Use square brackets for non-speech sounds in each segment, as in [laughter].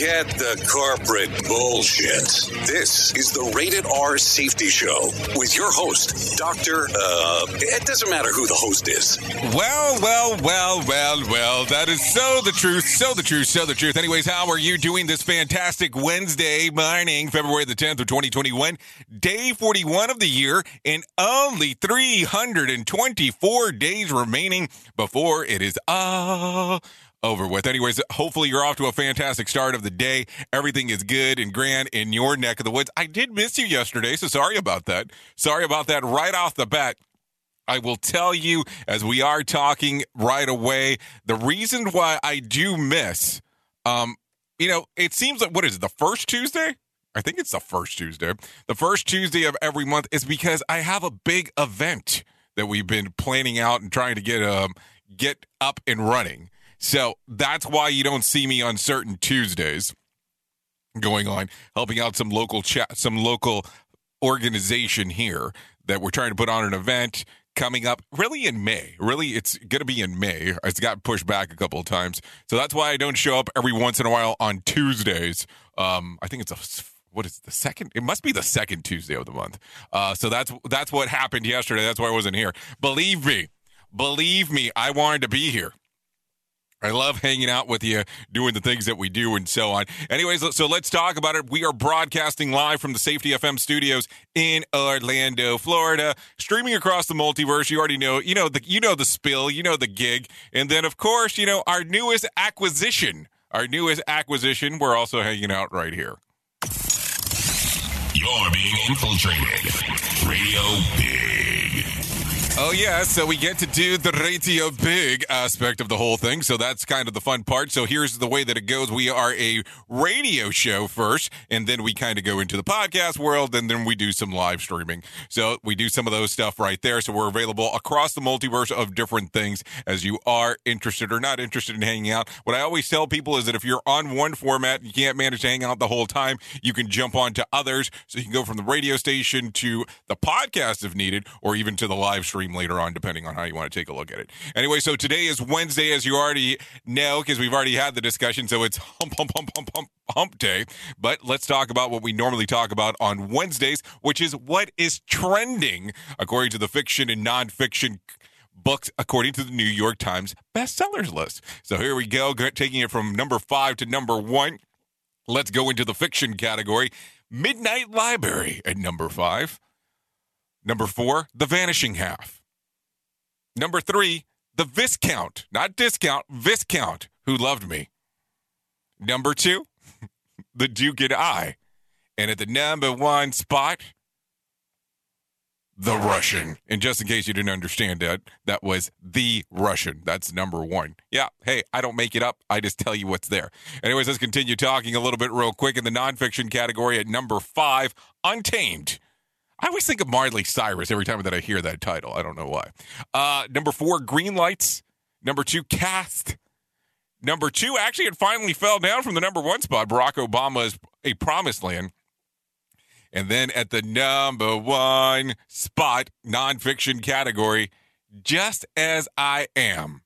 Forget the corporate bullshit. This is the Rated R Safety Show with your host, Dr. Uh, it doesn't matter who the host is. Well, well, well, well, well. That is so the truth, so the truth, so the truth. Anyways, how are you doing this fantastic Wednesday morning, February the 10th of 2021, day 41 of the year, and only 324 days remaining before it is all over with. Anyways, hopefully you're off to a fantastic start of the day. Everything is good and grand in your neck of the woods. I did miss you yesterday, so sorry about that. Sorry about that right off the bat. I will tell you as we are talking right away the reason why I do miss um you know, it seems like what is it, the first Tuesday? I think it's the first Tuesday. The first Tuesday of every month is because I have a big event that we've been planning out and trying to get um get up and running. So that's why you don't see me on certain Tuesdays going on helping out some local chat some local organization here that we're trying to put on an event coming up really in May. Really it's going to be in May. It's got pushed back a couple of times. So that's why I don't show up every once in a while on Tuesdays. Um I think it's a what is the second it must be the second Tuesday of the month. Uh so that's that's what happened yesterday. That's why I wasn't here. Believe me. Believe me, I wanted to be here. I love hanging out with you, doing the things that we do, and so on. Anyways, so let's talk about it. We are broadcasting live from the Safety FM studios in Orlando, Florida, streaming across the multiverse. You already know, you know the, you know the spill, you know the gig, and then of course, you know our newest acquisition, our newest acquisition. We're also hanging out right here. You're being infiltrated. Radio Big. Oh, yeah. So we get to do the radio big aspect of the whole thing. So that's kind of the fun part. So here's the way that it goes. We are a radio show first, and then we kind of go into the podcast world, and then we do some live streaming. So we do some of those stuff right there. So we're available across the multiverse of different things as you are interested or not interested in hanging out. What I always tell people is that if you're on one format, you can't manage to hang out the whole time, you can jump on to others. So you can go from the radio station to the podcast if needed, or even to the live stream later on, depending on how you want to take a look at it. Anyway, so today is Wednesday, as you already know, because we've already had the discussion. So it's hump, hump, hump, hump, hump, hump day. But let's talk about what we normally talk about on Wednesdays, which is what is trending according to the fiction and nonfiction books according to the New York Times bestsellers list. So here we go, taking it from number five to number one. Let's go into the fiction category. Midnight Library at number five. Number four, The Vanishing Half. Number three, The Viscount, not discount, Viscount, who loved me. Number two, [laughs] The Duke and I. And at the number one spot, The Russian. And just in case you didn't understand that, that was The Russian. That's number one. Yeah, hey, I don't make it up. I just tell you what's there. Anyways, let's continue talking a little bit real quick in the nonfiction category at number five, Untamed. I always think of Miley Cyrus every time that I hear that title. I don't know why. Uh, number four, Green Lights. Number two, Cast. Number two, actually, it finally fell down from the number one spot. Barack Obama's A Promised Land. And then at the number one spot, nonfiction category, Just As I Am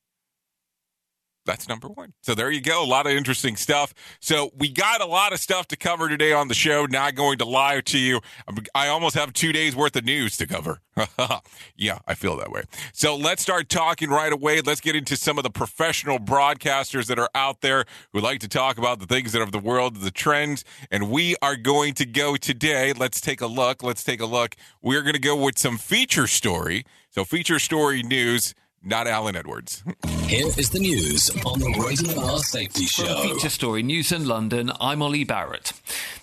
that's number one. So there you go. A lot of interesting stuff. So we got a lot of stuff to cover today on the show. Not going to lie to you. I almost have two days worth of news to cover. [laughs] yeah, I feel that way. So let's start talking right away. Let's get into some of the professional broadcasters that are out there who like to talk about the things that are of the world, the trends. And we are going to go today. Let's take a look. Let's take a look. We're going to go with some feature story. So feature story news not Alan Edwards. Here is the news on the Rated R Safety Show. feature story News in London, I'm Ollie Barrett.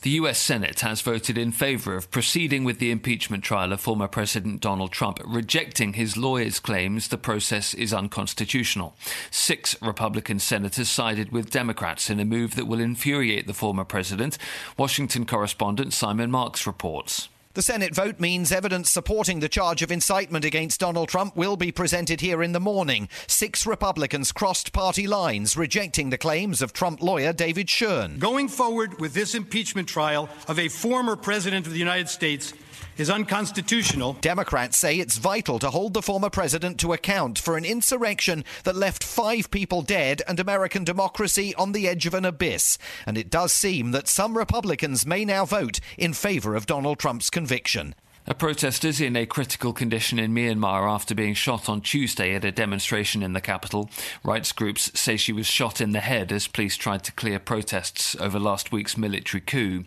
The US Senate has voted in favour of proceeding with the impeachment trial of former President Donald Trump, rejecting his lawyers' claims the process is unconstitutional. Six Republican senators sided with Democrats in a move that will infuriate the former president. Washington correspondent Simon Marks reports. The Senate vote means evidence supporting the charge of incitement against Donald Trump will be presented here in the morning. Six Republicans crossed party lines, rejecting the claims of Trump lawyer David Schoen. Going forward with this impeachment trial of a former president of the United States is unconstitutional. Democrats say it's vital to hold the former president to account for an insurrection that left five people dead and American democracy on the edge of an abyss. And it does seem that some Republicans may now vote in favor of Donald Trump's conviction. A protesters in a critical condition in Myanmar after being shot on Tuesday at a demonstration in the capital. Rights groups say she was shot in the head as police tried to clear protests over last week's military coup.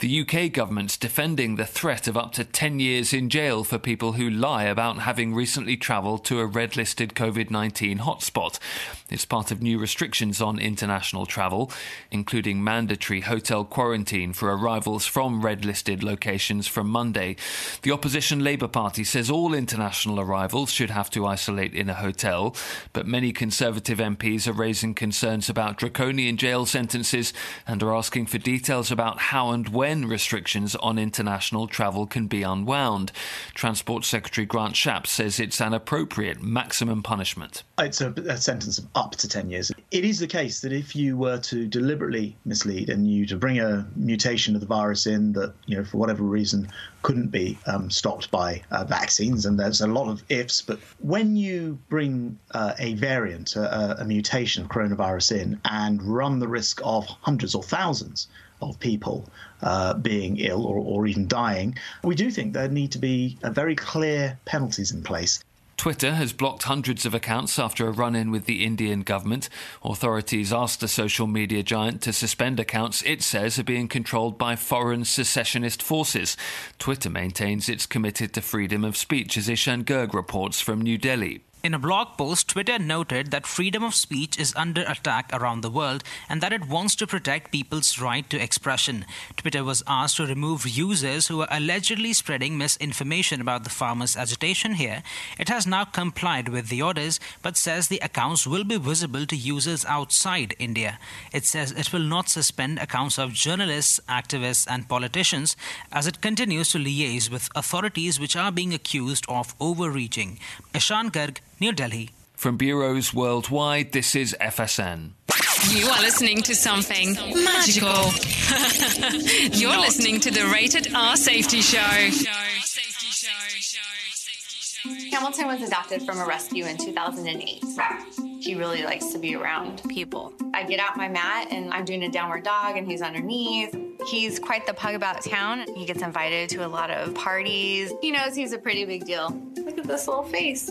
The UK government's defending the threat of up to 10 years in jail for people who lie about having recently travelled to a red listed COVID 19 hotspot. It's part of new restrictions on international travel, including mandatory hotel quarantine for arrivals from red listed locations from Monday. The opposition Labour Party says all international arrivals should have to isolate in a hotel, but many Conservative MPs are raising concerns about draconian jail sentences and are asking for details about how and when restrictions on international travel can be unwound. Transport Secretary Grant Shapps says it's an appropriate maximum punishment. It's a, a sentence of up to 10 years. It is the case that if you were to deliberately mislead and you to bring a mutation of the virus in that, you know, for whatever reason couldn't be um, stopped by uh, vaccines, and there's a lot of ifs. But when you bring uh, a variant, a, a mutation of coronavirus in, and run the risk of hundreds or thousands of people uh, being ill or, or, even dying, we do think there need to be uh, very clear penalties in place. Twitter has blocked hundreds of accounts after a run in with the Indian government. Authorities asked the social media giant to suspend accounts it says are being controlled by foreign secessionist forces. Twitter maintains it's committed to freedom of speech, as Ishan Garg reports from New Delhi. In a blog post, Twitter noted that freedom of speech is under attack around the world and that it wants to protect people's right to expression. Twitter was asked to remove users who were allegedly spreading misinformation about the farmers' agitation here. It has now complied with the orders but says the accounts will be visible to users outside India. It says it will not suspend accounts of journalists, activists, and politicians as it continues to liaise with authorities which are being accused of overreaching. Ishan Garg, New Delhi. From bureaus worldwide, this is FSN. You are listening to something magical. [laughs] You're Not. listening to the Rated R Safety Show. Hamilton was adopted from a rescue in 2008. He really likes to be around people. I get out my mat and I'm doing a downward dog and he's underneath. He's quite the pug about town. He gets invited to a lot of parties. He knows he's a pretty big deal. Look at this little face.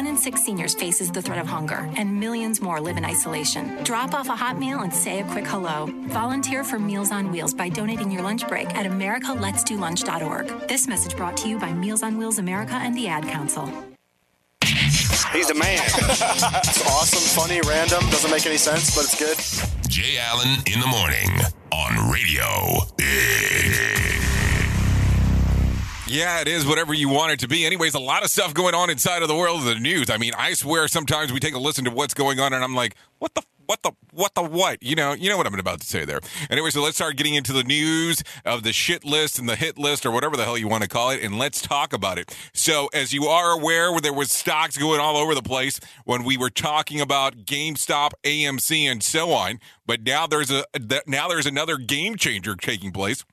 One in six seniors faces the threat of hunger, and millions more live in isolation. Drop off a hot meal and say a quick hello. Volunteer for Meals on Wheels by donating your lunch break at americaletsdolunch.org. This message brought to you by Meals on Wheels America and the Ad Council. He's the man. [laughs] it's awesome, funny, random, doesn't make any sense, but it's good. Jay Allen in the morning on radio. Yeah, it is whatever you want it to be. Anyways, a lot of stuff going on inside of the world of the news. I mean, I swear sometimes we take a listen to what's going on and I'm like, what the what the what the what? You know, you know what I'm about to say there. Anyway, so let's start getting into the news of the shit list and the hit list or whatever the hell you want to call it, and let's talk about it. So, as you are aware, there was stocks going all over the place when we were talking about GameStop, AMC, and so on. But now there's a now there's another game changer taking place.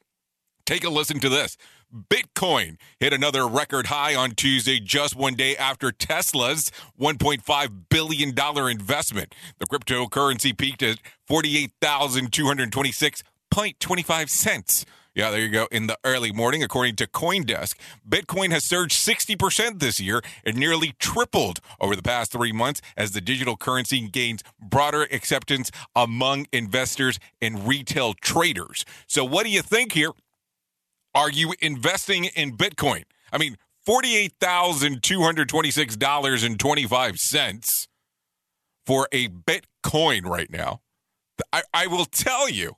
Take a listen to this. Bitcoin hit another record high on Tuesday, just one day after Tesla's $1.5 billion investment. The cryptocurrency peaked at 48,226.25 cents. Yeah, there you go. In the early morning, according to Coindesk, Bitcoin has surged 60% this year and nearly tripled over the past three months as the digital currency gains broader acceptance among investors and retail traders. So, what do you think here? Are you investing in Bitcoin? I mean, $48,226.25 for a Bitcoin right now. I, I will tell you,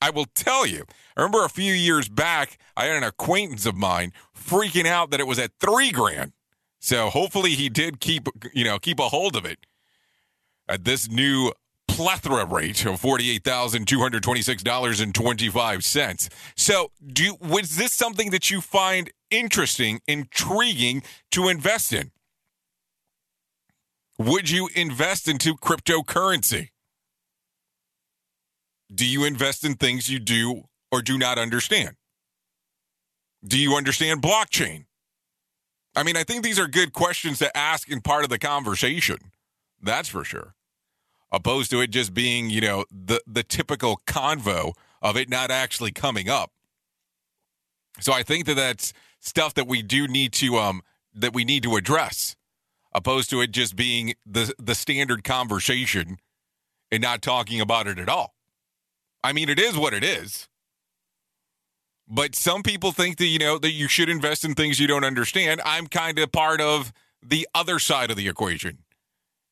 I will tell you. I remember a few years back, I had an acquaintance of mine freaking out that it was at three grand. So hopefully he did keep, you know, keep a hold of it. At this new plethora rate of $48,226.25. So, do was this something that you find interesting, intriguing to invest in? Would you invest into cryptocurrency? Do you invest in things you do or do not understand? Do you understand blockchain? I mean, I think these are good questions to ask in part of the conversation. That's for sure opposed to it just being, you know, the the typical convo of it not actually coming up. So I think that that's stuff that we do need to um that we need to address, opposed to it just being the the standard conversation and not talking about it at all. I mean, it is what it is. But some people think that you know that you should invest in things you don't understand. I'm kind of part of the other side of the equation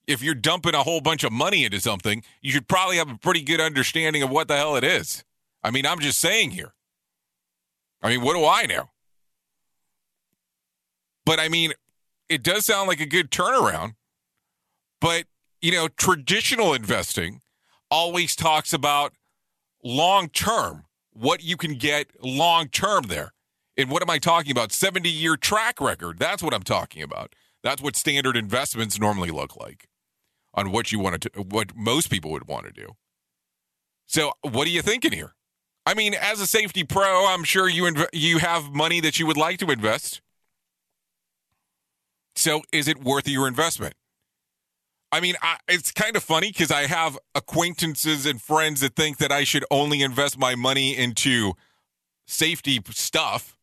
if you're dumping a whole bunch of money into something, you should probably have a pretty good understanding of what the hell it is. I mean, I'm just saying here. I mean, what do I know? But I mean, it does sound like a good turnaround. But, you know, traditional investing always talks about long term, what you can get long term there. And what am I talking about? 70 year track record. That's what I'm talking about. That's what standard investments normally look like on what you want to what most people would want to do. So, what are you thinking here? I mean, as a safety pro, I'm sure you inv- you have money that you would like to invest. So is it worth your investment? I mean, I, it's kind of funny because I have acquaintances and friends that think that I should only invest my money into safety stuff.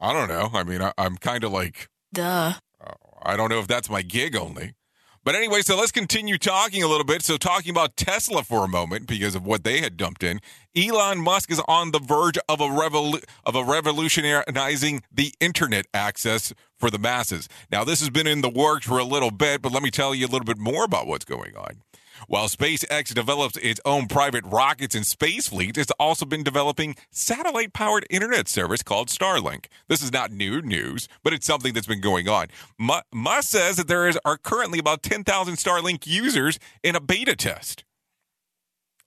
I don't know. I mean, I, I'm kind of like, Duh. Uh, I don't know if that's my gig only. But anyway, so let's continue talking a little bit. So, talking about Tesla for a moment because of what they had dumped in. Elon Musk is on the verge of a revolu- of a revolutionizing the internet access for the masses. Now, this has been in the works for a little bit, but let me tell you a little bit more about what's going on. While SpaceX develops its own private rockets and space fleet, it's also been developing satellite powered internet service called Starlink. This is not new news, but it's something that's been going on. Mu- Musk says that there is, are currently about 10,000 Starlink users in a beta test.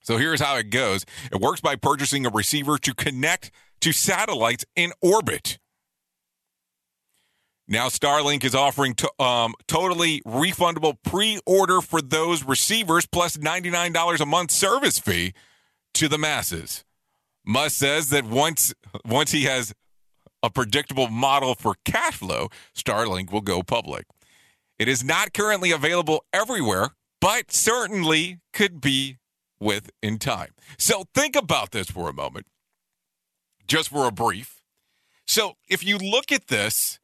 So here's how it goes it works by purchasing a receiver to connect to satellites in orbit. Now, Starlink is offering to, um, totally refundable pre order for those receivers plus $99 a month service fee to the masses. Musk says that once, once he has a predictable model for cash flow, Starlink will go public. It is not currently available everywhere, but certainly could be with in time. So think about this for a moment, just for a brief. So if you look at this,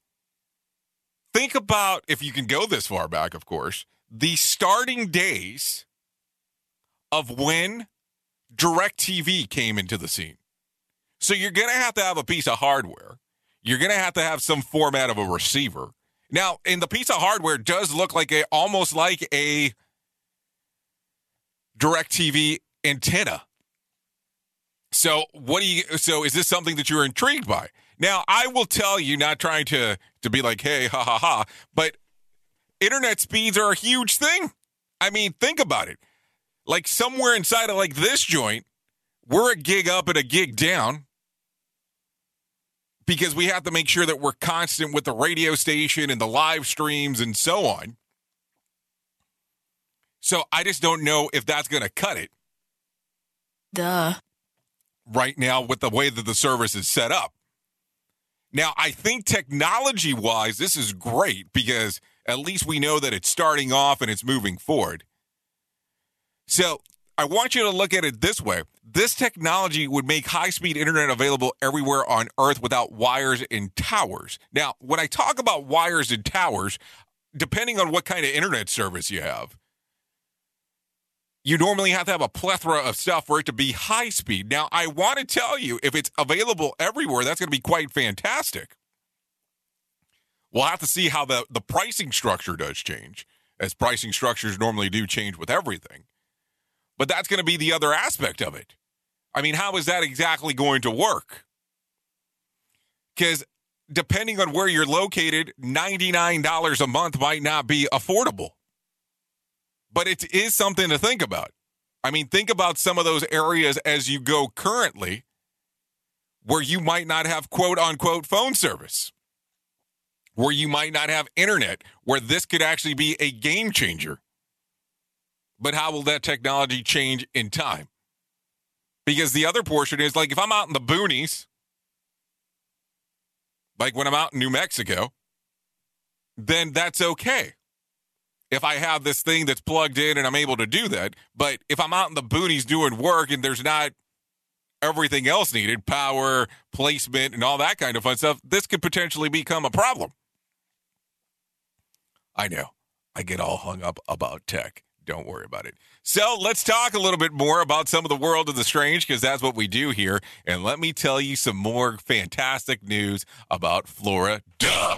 think about if you can go this far back, of course, the starting days of when DirecTV came into the scene. So you're going to have to have a piece of hardware. You're going to have to have some format of a receiver. Now, and the piece of hardware does look like a almost like a DirecTV antenna. So, what do you so is this something that you're intrigued by? Now, I will tell you not trying to to be like, "Hey, ha ha ha," but internet speeds are a huge thing. I mean, think about it. Like somewhere inside of like this joint, we're a gig up and a gig down because we have to make sure that we're constant with the radio station and the live streams and so on. So I just don't know if that's going to cut it Duh. right now with the way that the service is set up. Now, I think technology wise, this is great because at least we know that it's starting off and it's moving forward. So I want you to look at it this way this technology would make high speed internet available everywhere on Earth without wires and towers. Now, when I talk about wires and towers, depending on what kind of internet service you have, you normally have to have a plethora of stuff for it to be high speed. Now, I want to tell you, if it's available everywhere, that's going to be quite fantastic. We'll have to see how the, the pricing structure does change, as pricing structures normally do change with everything. But that's going to be the other aspect of it. I mean, how is that exactly going to work? Because depending on where you're located, $99 a month might not be affordable but it is something to think about. I mean, think about some of those areas as you go currently where you might not have quote unquote phone service, where you might not have internet, where this could actually be a game changer. But how will that technology change in time? Because the other portion is like if I'm out in the boonies, like when I'm out in New Mexico, then that's okay if I have this thing that's plugged in and I'm able to do that. But if I'm out in the boonies doing work and there's not everything else needed power, placement, and all that kind of fun stuff this could potentially become a problem. I know. I get all hung up about tech. Don't worry about it. So let's talk a little bit more about some of the world of the strange because that's what we do here. And let me tell you some more fantastic news about Florida,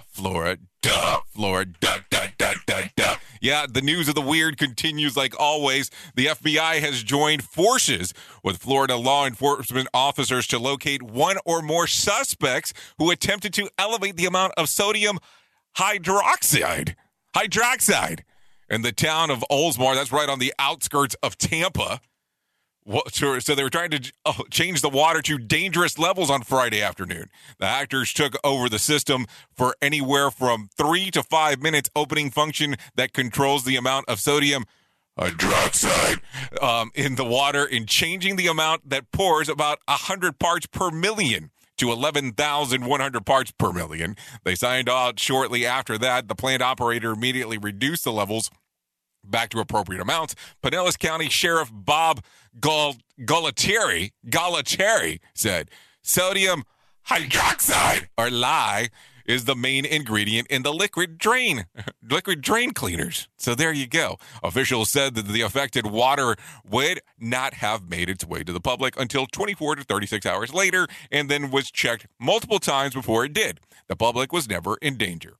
Florida, Florida, da, da, da, da. Yeah, the news of the weird continues like always. The FBI has joined forces with Florida law enforcement officers to locate one or more suspects who attempted to elevate the amount of sodium hydroxide, hydroxide in the town of Oldsmar. That's right on the outskirts of Tampa. So they were trying to oh, change the water to dangerous levels on Friday afternoon. The actors took over the system for anywhere from three to five minutes opening function that controls the amount of sodium hydroxide um, in the water and changing the amount that pours about 100 parts per million to 11,100 parts per million. They signed out shortly after that. The plant operator immediately reduced the levels back to appropriate amounts. Pinellas County Sheriff Bob Gualtieri, Gualtieri said sodium hydroxide or lye is the main ingredient in the liquid drain [laughs] liquid drain cleaners. So there you go. Officials said that the affected water would not have made its way to the public until 24 to 36 hours later and then was checked multiple times before it did. The public was never in danger.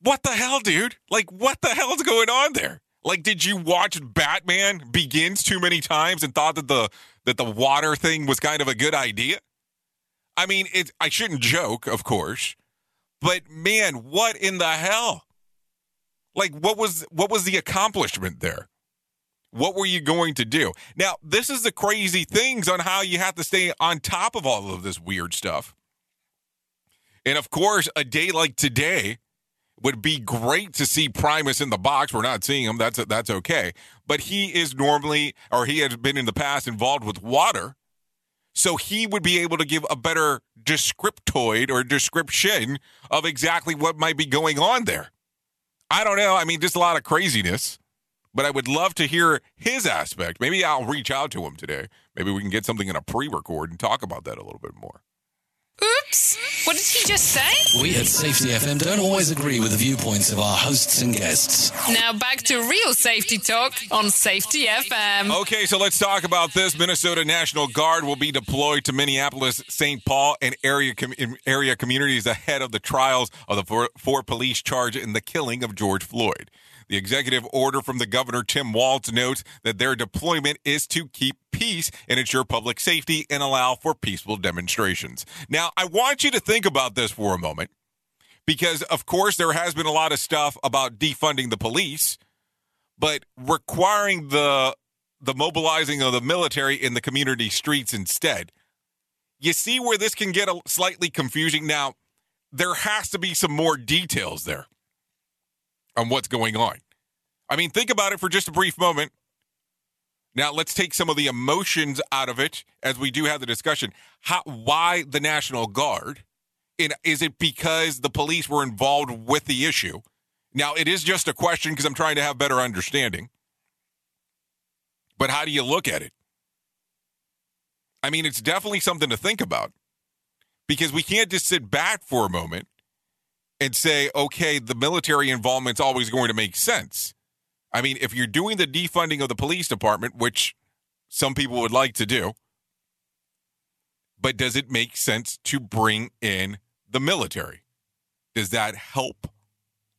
What the hell, dude? Like what the hell is going on there? Like did you watch Batman Begins too many times and thought that the that the water thing was kind of a good idea? I mean, it, I shouldn't joke, of course, but man, what in the hell? Like, what was what was the accomplishment there? What were you going to do? Now, this is the crazy things on how you have to stay on top of all of this weird stuff. And of course, a day like today would be great to see Primus in the box. We're not seeing him. That's that's okay. But he is normally, or he has been in the past, involved with water. So he would be able to give a better descriptoid or description of exactly what might be going on there. I don't know. I mean, just a lot of craziness. But I would love to hear his aspect. Maybe I'll reach out to him today. Maybe we can get something in a pre record and talk about that a little bit more. Oops! What did he just say? We at Safety FM don't always agree with the viewpoints of our hosts and guests. Now back to real safety talk on Safety FM. Okay, so let's talk about this. Minnesota National Guard will be deployed to Minneapolis, St. Paul, and area com- area communities ahead of the trials of the four, four police charged in the killing of George Floyd. The executive order from the governor, Tim Walz, notes that their deployment is to keep peace and ensure public safety and allow for peaceful demonstrations. Now, I want you to think about this for a moment because, of course, there has been a lot of stuff about defunding the police, but requiring the the mobilizing of the military in the community streets instead. You see where this can get a slightly confusing. Now, there has to be some more details there on what's going on. I mean, think about it for just a brief moment. Now, let's take some of the emotions out of it as we do have the discussion. How, why the National Guard? And is it because the police were involved with the issue? Now, it is just a question because I'm trying to have better understanding. But how do you look at it? I mean, it's definitely something to think about because we can't just sit back for a moment and say, okay, the military involvement's always going to make sense. I mean, if you're doing the defunding of the police department, which some people would like to do, but does it make sense to bring in the military? Does that help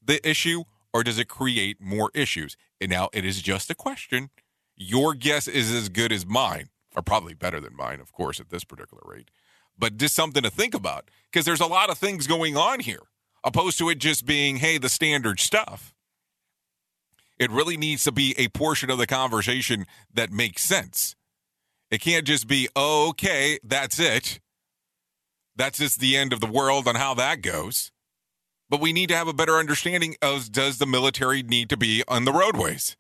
the issue or does it create more issues? And now it is just a question. Your guess is as good as mine, or probably better than mine, of course, at this particular rate. But just something to think about because there's a lot of things going on here, opposed to it just being, hey, the standard stuff. It really needs to be a portion of the conversation that makes sense. It can't just be, oh, okay, that's it. That's just the end of the world on how that goes. But we need to have a better understanding of does the military need to be on the roadways?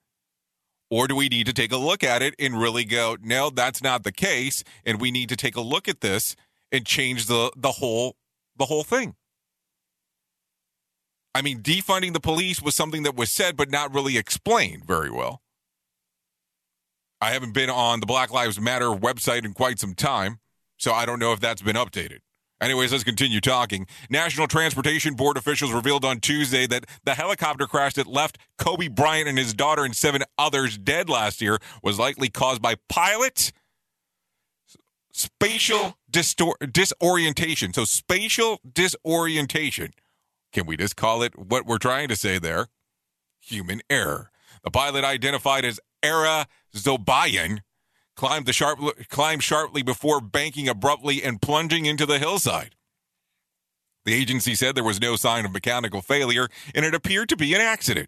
Or do we need to take a look at it and really go, no, that's not the case, and we need to take a look at this and change the the whole the whole thing? I mean, defunding the police was something that was said but not really explained very well. I haven't been on the Black Lives Matter website in quite some time, so I don't know if that's been updated. Anyways, let's continue talking. National Transportation Board officials revealed on Tuesday that the helicopter crash that left Kobe Bryant and his daughter and seven others dead last year was likely caused by pilot spatial distor- disorientation. So, spatial disorientation. Can we just call it what we're trying to say there? Human error. The pilot identified as Ara Zobayan climbed the sharp climbed sharply before banking abruptly and plunging into the hillside. The agency said there was no sign of mechanical failure and it appeared to be an accident.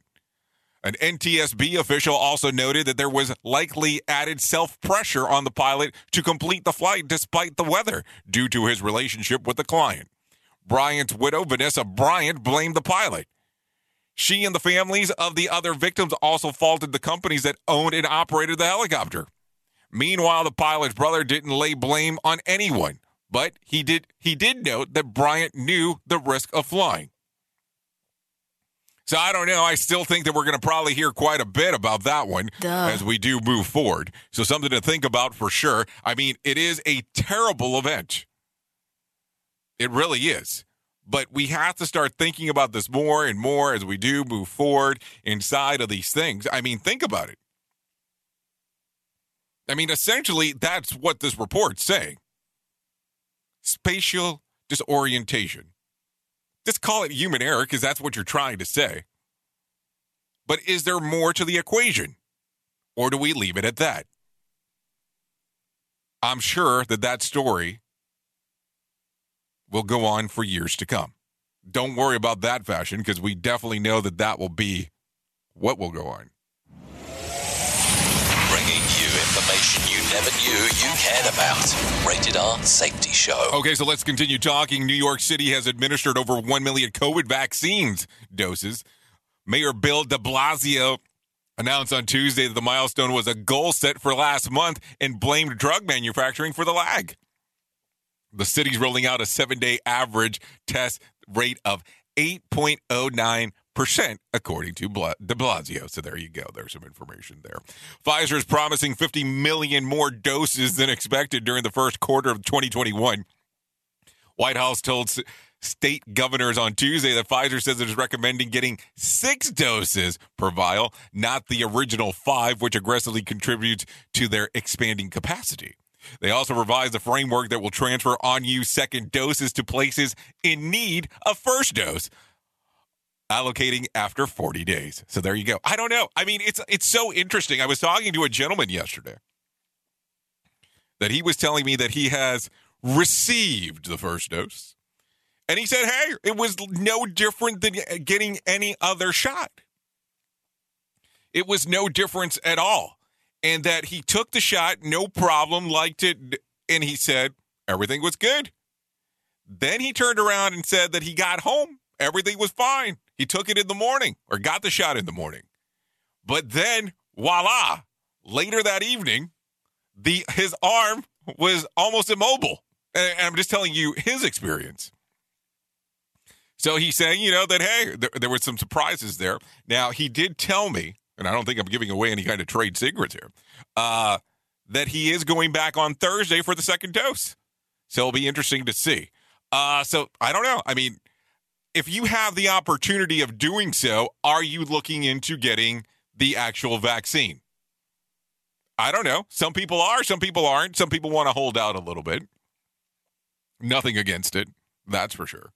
An NTSB official also noted that there was likely added self pressure on the pilot to complete the flight despite the weather due to his relationship with the client. Bryant's widow, Vanessa Bryant, blamed the pilot. She and the families of the other victims also faulted the companies that owned and operated the helicopter. Meanwhile, the pilot's brother didn't lay blame on anyone, but he did he did note that Bryant knew the risk of flying. So I don't know. I still think that we're going to probably hear quite a bit about that one Duh. as we do move forward. So something to think about for sure. I mean, it is a terrible event. It really is. But we have to start thinking about this more and more as we do move forward inside of these things. I mean, think about it. I mean, essentially, that's what this report's saying spatial disorientation. Just call it human error because that's what you're trying to say. But is there more to the equation? Or do we leave it at that? I'm sure that that story will go on for years to come. Don't worry about that fashion because we definitely know that that will be what will go on. Bringing you information you never knew you cared about. Rated R Safety Show. Okay, so let's continue talking. New York City has administered over 1 million COVID vaccines doses. Mayor Bill de Blasio announced on Tuesday that the milestone was a goal set for last month and blamed drug manufacturing for the lag. The city's rolling out a seven day average test rate of 8.09%, according to de Blasio. So there you go. There's some information there. Pfizer is promising 50 million more doses than expected during the first quarter of 2021. White House told state governors on Tuesday that Pfizer says it is recommending getting six doses per vial, not the original five, which aggressively contributes to their expanding capacity. They also revised the framework that will transfer unused second doses to places in need of first dose, allocating after 40 days. So there you go. I don't know. I mean, it's it's so interesting. I was talking to a gentleman yesterday that he was telling me that he has received the first dose. And he said, "Hey, it was no different than getting any other shot. It was no difference at all." And that he took the shot, no problem, liked it, and he said everything was good. Then he turned around and said that he got home, everything was fine. He took it in the morning or got the shot in the morning. But then, voila, later that evening, the his arm was almost immobile. And I'm just telling you his experience. So he's saying, you know, that hey, there, there were some surprises there. Now he did tell me and I don't think I'm giving away any kind of trade secrets here, uh, that he is going back on Thursday for the second dose. So it'll be interesting to see. Uh, so I don't know. I mean, if you have the opportunity of doing so, are you looking into getting the actual vaccine? I don't know. Some people are, some people aren't. Some people want to hold out a little bit. Nothing against it, that's for sure.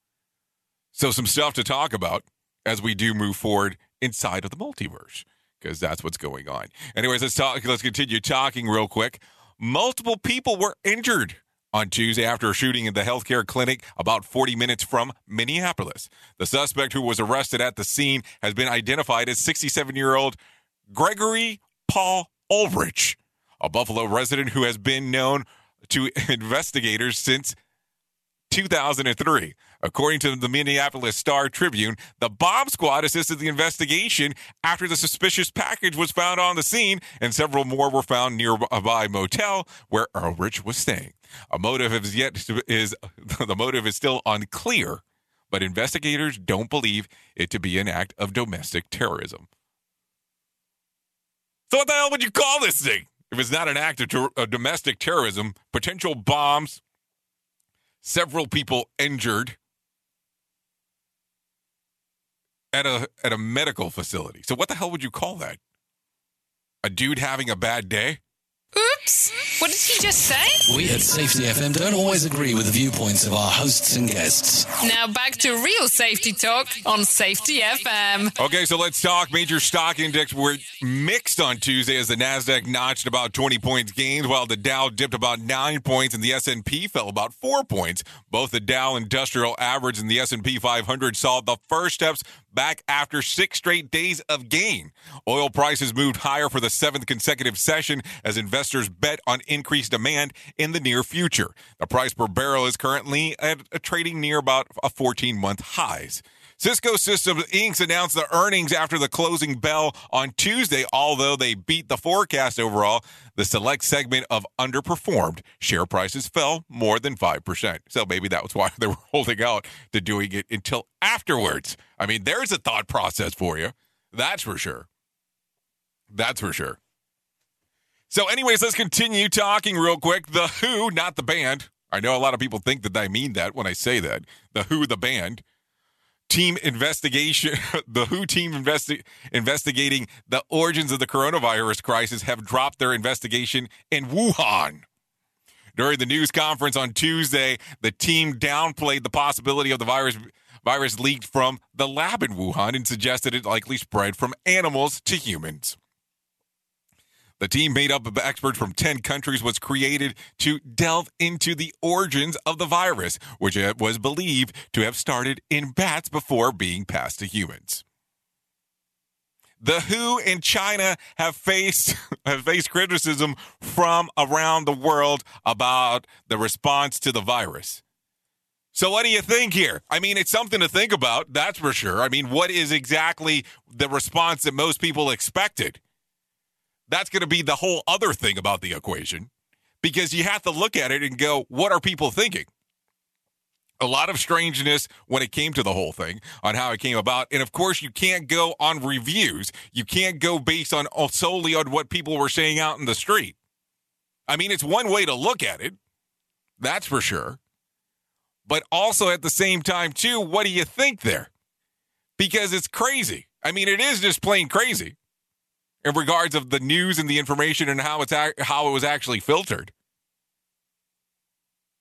So, some stuff to talk about as we do move forward inside of the multiverse because that's what's going on. Anyways, let's talk. Let's continue talking real quick. Multiple people were injured on Tuesday after a shooting in the healthcare clinic about 40 minutes from Minneapolis. The suspect who was arrested at the scene has been identified as 67 year old Gregory Paul Ulrich, a Buffalo resident who has been known to [laughs] investigators since 2003. According to the Minneapolis Star Tribune, the bomb squad assisted the investigation after the suspicious package was found on the scene, and several more were found nearby motel where Ulrich was staying. A motive is yet to, is [laughs] the motive is still unclear, but investigators don't believe it to be an act of domestic terrorism. So what the hell would you call this thing? If it's not an act of, ter- of domestic terrorism, potential bombs, several people injured at a at a medical facility. So what the hell would you call that? A dude having a bad day? Oops. What did he just say? We at Safety FM don't always agree with the viewpoints of our hosts and guests. Now back to real safety talk on Safety FM. Okay, so let's talk. Major stock index were mixed on Tuesday as the Nasdaq notched about 20 points gains, while the Dow dipped about nine points and the S&P fell about four points. Both the Dow Industrial Average and the S&P 500 saw the first steps back after six straight days of gain. Oil prices moved higher for the seventh consecutive session as investors bet on increased demand in the near future. The price per barrel is currently at, trading near about a 14 month highs. Cisco Systems Inc. announced the earnings after the closing bell on Tuesday. Although they beat the forecast overall, the select segment of underperformed. Share prices fell more than 5%. So maybe that was why [laughs] they were holding out to doing it until afterwards. I mean, there's a thought process for you. That's for sure. That's for sure. So, anyways, let's continue talking real quick. The Who, not the band. I know a lot of people think that I mean that when I say that. The Who, the band. Team investigation, [laughs] the WHO team investi- investigating the origins of the coronavirus crisis have dropped their investigation in Wuhan. During the news conference on Tuesday, the team downplayed the possibility of the virus virus leaked from the lab in Wuhan and suggested it likely spread from animals to humans. The team, made up of experts from 10 countries, was created to delve into the origins of the virus, which was believed to have started in bats before being passed to humans. The WHO and China have faced [laughs] have faced criticism from around the world about the response to the virus. So what do you think here? I mean, it's something to think about, that's for sure. I mean, what is exactly the response that most people expected? That's going to be the whole other thing about the equation because you have to look at it and go, what are people thinking? A lot of strangeness when it came to the whole thing on how it came about. And of course, you can't go on reviews. You can't go based on solely on what people were saying out in the street. I mean, it's one way to look at it. That's for sure. But also at the same time, too, what do you think there? Because it's crazy. I mean, it is just plain crazy in regards of the news and the information and how it's how it was actually filtered.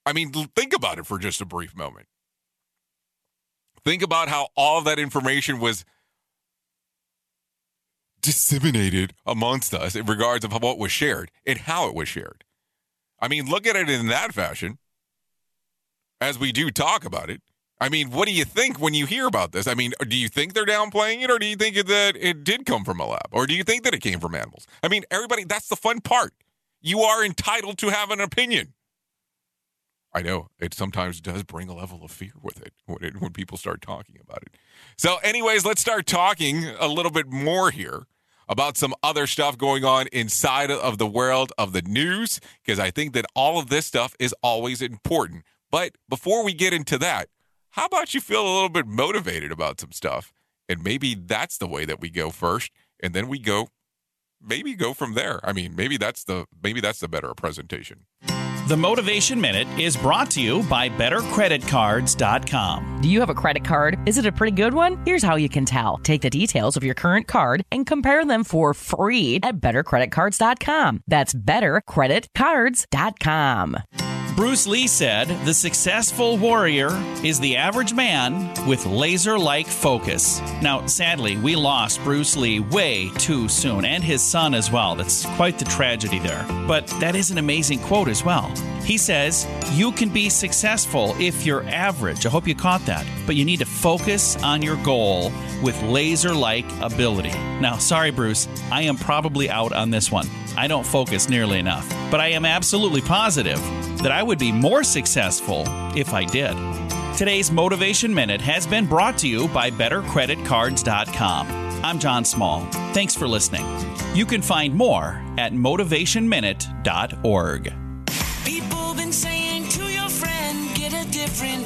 I mean, think about it for just a brief moment. Think about how all that information was disseminated amongst us in regards of what was shared and how it was shared. I mean, look at it in that fashion as we do talk about it. I mean, what do you think when you hear about this? I mean, do you think they're downplaying it or do you think that it did come from a lab or do you think that it came from animals? I mean, everybody, that's the fun part. You are entitled to have an opinion. I know it sometimes does bring a level of fear with it when, it, when people start talking about it. So, anyways, let's start talking a little bit more here about some other stuff going on inside of the world of the news because I think that all of this stuff is always important. But before we get into that, how about you feel a little bit motivated about some stuff? And maybe that's the way that we go first, and then we go maybe go from there. I mean, maybe that's the maybe that's the better presentation. The Motivation Minute is brought to you by BetterCreditCards.com. Do you have a credit card? Is it a pretty good one? Here's how you can tell. Take the details of your current card and compare them for free at BetterCreditCards.com. That's BetterCreditCards.com. Bruce Lee said, The successful warrior is the average man with laser like focus. Now, sadly, we lost Bruce Lee way too soon, and his son as well. That's quite the tragedy there. But that is an amazing quote as well. He says, You can be successful if you're average. I hope you caught that. But you need to focus on your goal with laser like ability. Now, sorry, Bruce, I am probably out on this one. I don't focus nearly enough. But I am absolutely positive that I would be more successful if I did. Today's Motivation Minute has been brought to you by BetterCreditCards.com. I'm John Small. Thanks for listening. You can find more at motivationminute.org. People been saying to your friend, get a different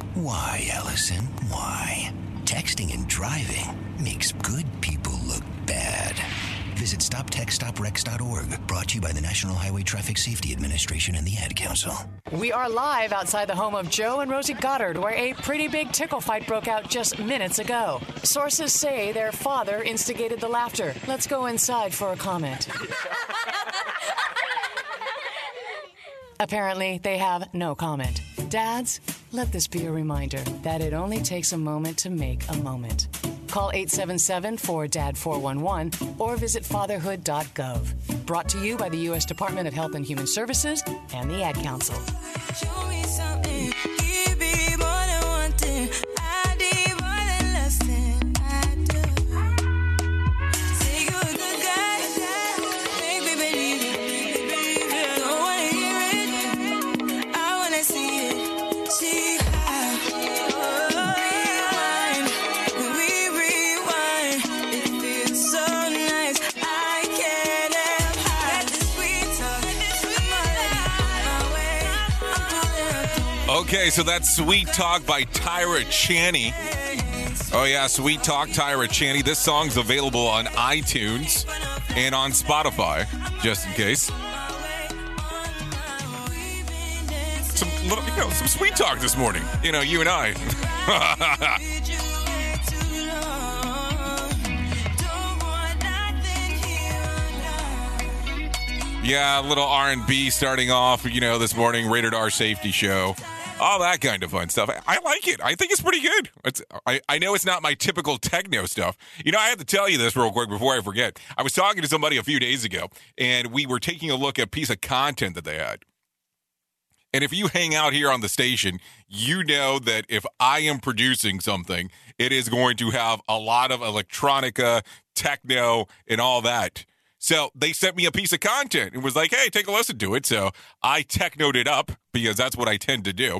Why, Allison? Why? Texting and driving makes good people look bad. Visit StopTextStopWrecks.org, brought to you by the National Highway Traffic Safety Administration and the Ad Council. We are live outside the home of Joe and Rosie Goddard, where a pretty big tickle fight broke out just minutes ago. Sources say their father instigated the laughter. Let's go inside for a comment. [laughs] Apparently, they have no comment. Dads, let this be a reminder that it only takes a moment to make a moment. Call 877 4 DAD 411 or visit fatherhood.gov. Brought to you by the U.S. Department of Health and Human Services and the Ad Council. Okay, so that's Sweet Talk by Tyra Chaney. Oh, yeah, Sweet Talk, Tyra Chaney. This song's available on iTunes and on Spotify, just in case. Some, little, you know, some Sweet Talk this morning. You know, you and I. [laughs] Yeah, a little R&B starting off, you know, this morning, Rated R Safety Show. All that kind of fun stuff. I, I like it. I think it's pretty good. It's, I, I know it's not my typical techno stuff. You know, I have to tell you this real quick before I forget. I was talking to somebody a few days ago, and we were taking a look at a piece of content that they had. And if you hang out here on the station, you know that if I am producing something, it is going to have a lot of electronica, techno, and all that. So they sent me a piece of content and was like, hey, take a listen to it. So I technoed it up because that's what I tend to do.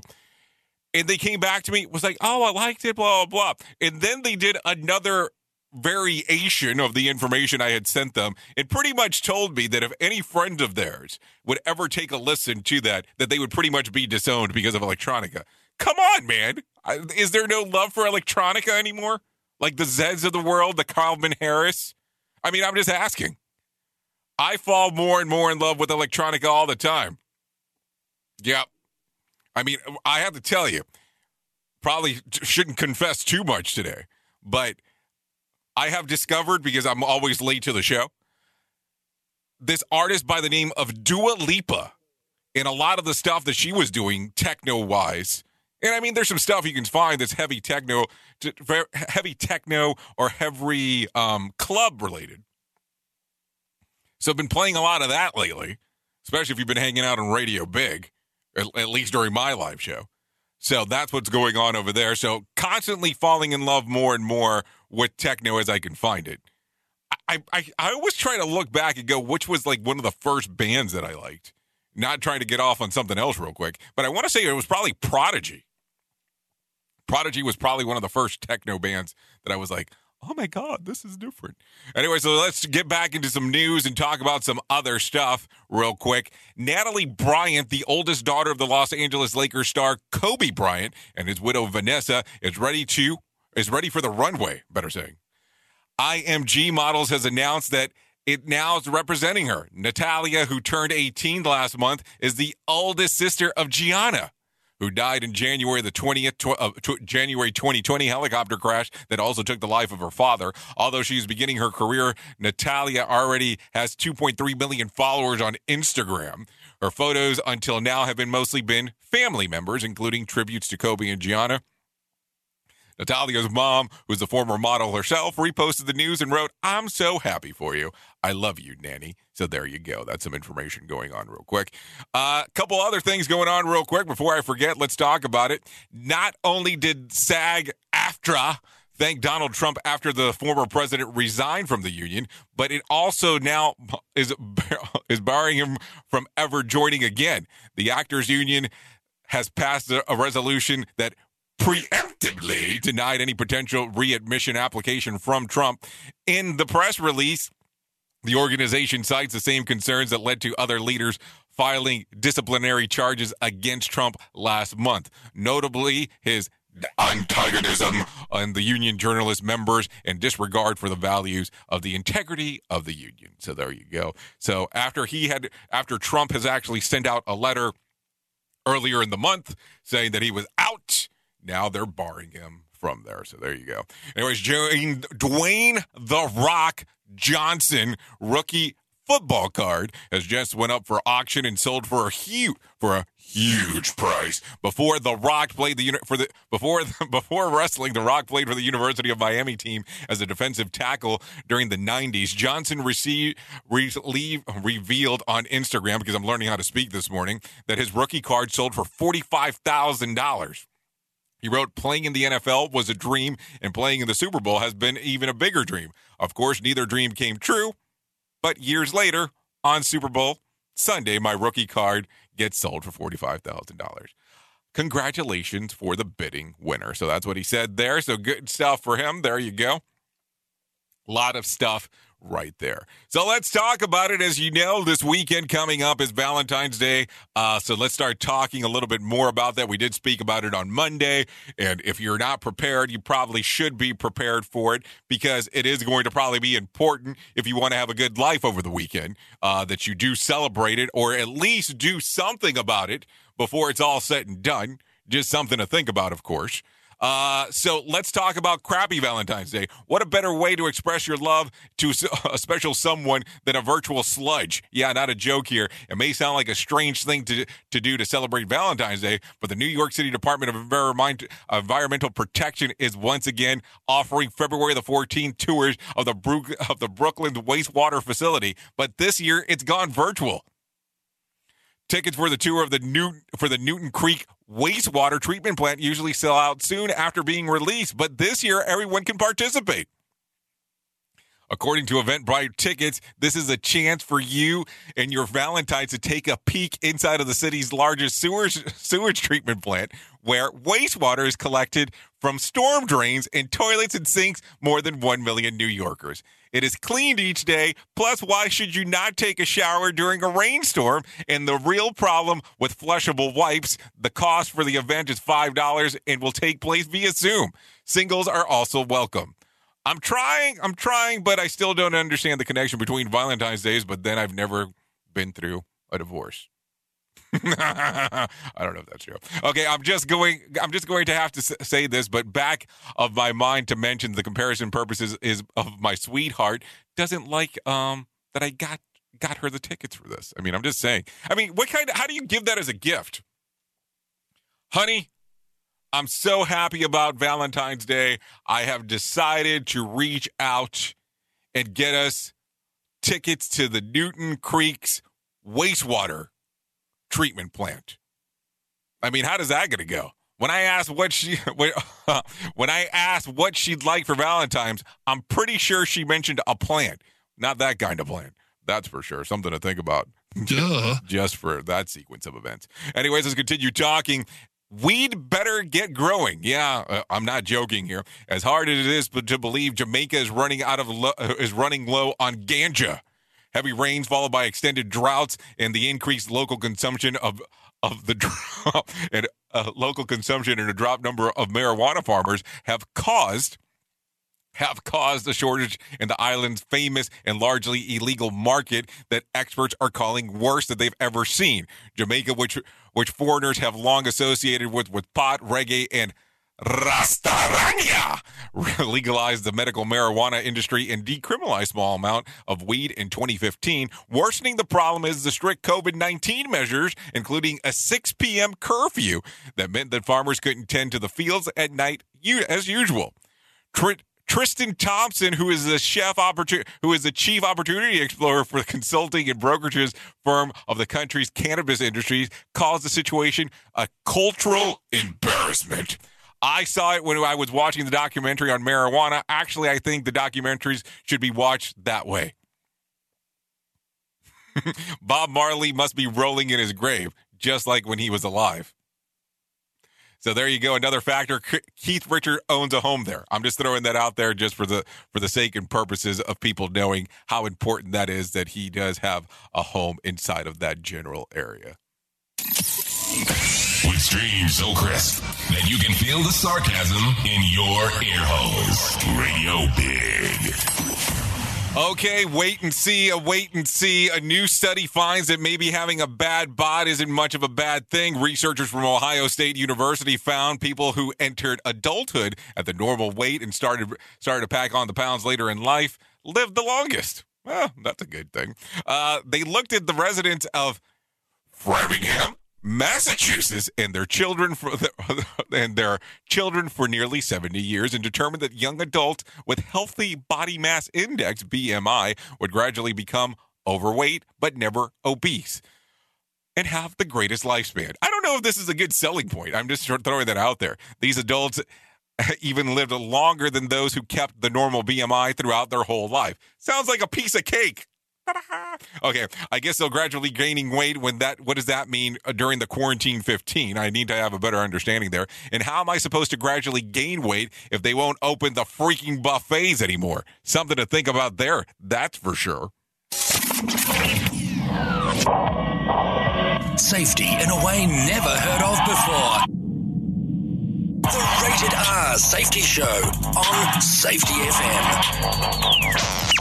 And they came back to me, was like, oh, I liked it, blah, blah, blah. And then they did another variation of the information I had sent them and pretty much told me that if any friend of theirs would ever take a listen to that, that they would pretty much be disowned because of electronica. Come on, man. Is there no love for electronica anymore? Like the Zedds of the world, the Calvin Harris? I mean, I'm just asking. I fall more and more in love with electronica all the time. Yep. I mean, I have to tell you, probably shouldn't confess too much today, but I have discovered because I'm always late to the show. This artist by the name of Dua Lipa, and a lot of the stuff that she was doing techno wise. And I mean, there's some stuff you can find that's heavy techno, heavy techno or heavy um, club related. So I've been playing a lot of that lately, especially if you've been hanging out on Radio Big, at, at least during my live show. So that's what's going on over there. So constantly falling in love more and more with techno as I can find it. I, I, I always try to look back and go, which was like one of the first bands that I liked. Not trying to get off on something else real quick, but I want to say it was probably Prodigy. Prodigy was probably one of the first techno bands that I was like, oh my God, this is different. Anyway, so let's get back into some news and talk about some other stuff real quick. Natalie Bryant, the oldest daughter of the Los Angeles Lakers star Kobe Bryant, and his widow Vanessa, is ready to is ready for the runway, better saying. IMG Models has announced that it now is representing her. Natalia, who turned 18 last month, is the oldest sister of Gianna, who died in January the 20th, tw- uh, tw- January 2020 helicopter crash that also took the life of her father. Although she's beginning her career, Natalia already has 2.3 million followers on Instagram. Her photos until now have been mostly been family members, including tributes to Kobe and Gianna. Natalia's mom, who's the former model herself, reposted the news and wrote, I'm so happy for you. I love you, Nanny. So there you go. That's some information going on real quick. A uh, couple other things going on real quick before I forget. Let's talk about it. Not only did SAG AFTRA thank Donald Trump after the former president resigned from the union, but it also now is [laughs] is barring him from ever joining again. The actors union has passed a, a resolution that preemptively denied any potential readmission application from Trump. In the press release, the organization cites the same concerns that led to other leaders filing disciplinary charges against Trump last month, notably his antagonism on the union journalist members and disregard for the values of the integrity of the union. So there you go. So after he had after Trump has actually sent out a letter earlier in the month saying that he was out, now they're barring him from there. So there you go. Anyways, Dwayne, the Rock Johnson, rookie football card, has just went up for auction and sold for a huge for a huge price. Before the Rock played the for the before [laughs] before wrestling, the Rock played for the University of Miami team as a defensive tackle during the 90s. Johnson received re- revealed on Instagram because I'm learning how to speak this morning that his rookie card sold for forty five thousand dollars. He wrote, playing in the NFL was a dream, and playing in the Super Bowl has been even a bigger dream. Of course, neither dream came true, but years later, on Super Bowl Sunday, my rookie card gets sold for $45,000. Congratulations for the bidding winner. So that's what he said there. So good stuff for him. There you go. A lot of stuff right there. So let's talk about it. As you know, this weekend coming up is Valentine's Day. Uh, so let's start talking a little bit more about that. We did speak about it on Monday. And if you're not prepared, you probably should be prepared for it because it is going to probably be important if you want to have a good life over the weekend uh, that you do celebrate it or at least do something about it before it's all said and done. Just something to think about, of course. Uh, so let's talk about crappy Valentine's Day. What a better way to express your love to [laughs] a special someone than a virtual sludge? Yeah, not a joke here. It may sound like a strange thing to, to do to celebrate Valentine's Day, but the New York City Department of Environmental Protection is once again offering February the 14th tours of the, Brook, of the Brooklyn wastewater facility. But this year, it's gone virtual. Tickets for the tour of the New for the Newtown Creek wastewater treatment plant usually sell out soon after being released, but this year everyone can participate. According to Eventbrite Tickets, this is a chance for you and your Valentines to take a peek inside of the city's largest sewage, sewage treatment plant, where wastewater is collected from storm drains and toilets and sinks more than 1 million New Yorkers. It is cleaned each day. Plus, why should you not take a shower during a rainstorm? And the real problem with flushable wipes, the cost for the event is $5 and will take place via Zoom. Singles are also welcome. I'm trying, I'm trying, but I still don't understand the connection between Valentine's Days, but then I've never been through a divorce. [laughs] I don't know if that's true. Okay, I'm just going. I'm just going to have to say this, but back of my mind to mention the comparison purposes is of my sweetheart doesn't like um that I got got her the tickets for this. I mean, I'm just saying. I mean, what kind of how do you give that as a gift, honey? I'm so happy about Valentine's Day. I have decided to reach out and get us tickets to the Newtown Creeks wastewater treatment plant. I mean, how does that going to go? When I asked what she [laughs] [laughs] when I asked what she'd like for Valentine's, I'm pretty sure she mentioned a plant. Not that kind of plant. That's for sure. Something to think about. [laughs] Duh. Just for that sequence of events. Anyways, let's continue talking. We'd better get growing. Yeah, uh, I'm not joking here. As hard as it is to believe Jamaica is running out of lo- is running low on ganja. Heavy rains followed by extended droughts and the increased local consumption of of the [laughs] drop and uh, local consumption and a drop number of marijuana farmers have caused have caused a shortage in the island's famous and largely illegal market that experts are calling worse than they've ever seen. Jamaica, which which foreigners have long associated with with pot, reggae, and Rastarania [laughs] legalized the medical marijuana industry and decriminalized small amount of weed in 2015. Worsening the problem is the strict COVID-19 measures, including a 6 p.m. curfew that meant that farmers couldn't tend to the fields at night as usual. Tristan Thompson, who is the chef opportunity, who is the chief opportunity explorer for the consulting and brokerages firm of the country's cannabis industries, calls the situation a cultural embarrassment. I saw it when I was watching the documentary on marijuana. Actually, I think the documentaries should be watched that way. [laughs] Bob Marley must be rolling in his grave, just like when he was alive. So there you go, another factor. Keith Richard owns a home there. I'm just throwing that out there just for the for the sake and purposes of people knowing how important that is that he does have a home inside of that general area. So crisp that you can feel the sarcasm in your ear holes. Radio Big. Okay, wait and see, a wait and see. A new study finds that maybe having a bad bod isn't much of a bad thing. Researchers from Ohio State University found people who entered adulthood at the normal weight and started started to pack on the pounds later in life lived the longest. Well, that's a good thing. Uh, they looked at the residents of Framingham, Massachusetts, and their children for the, [laughs] and their children for nearly 70 years, and determined that young adults with healthy body mass index (BMI) would gradually become overweight but never obese and have the greatest lifespan. I don't know if this is a good selling point. I'm just throwing that out there. These adults [laughs] even lived longer than those who kept the normal BMI throughout their whole life. Sounds like a piece of cake. [laughs] Okay, I guess they'll gradually gaining weight when that what does that mean uh, during the quarantine 15? I need to have a better understanding there. And how am I supposed to gradually gain weight if they won't open the freaking buffets anymore? Something to think about there. That's for sure. Safety in a way never heard of before. The Rated R Safety Show on Safety FM.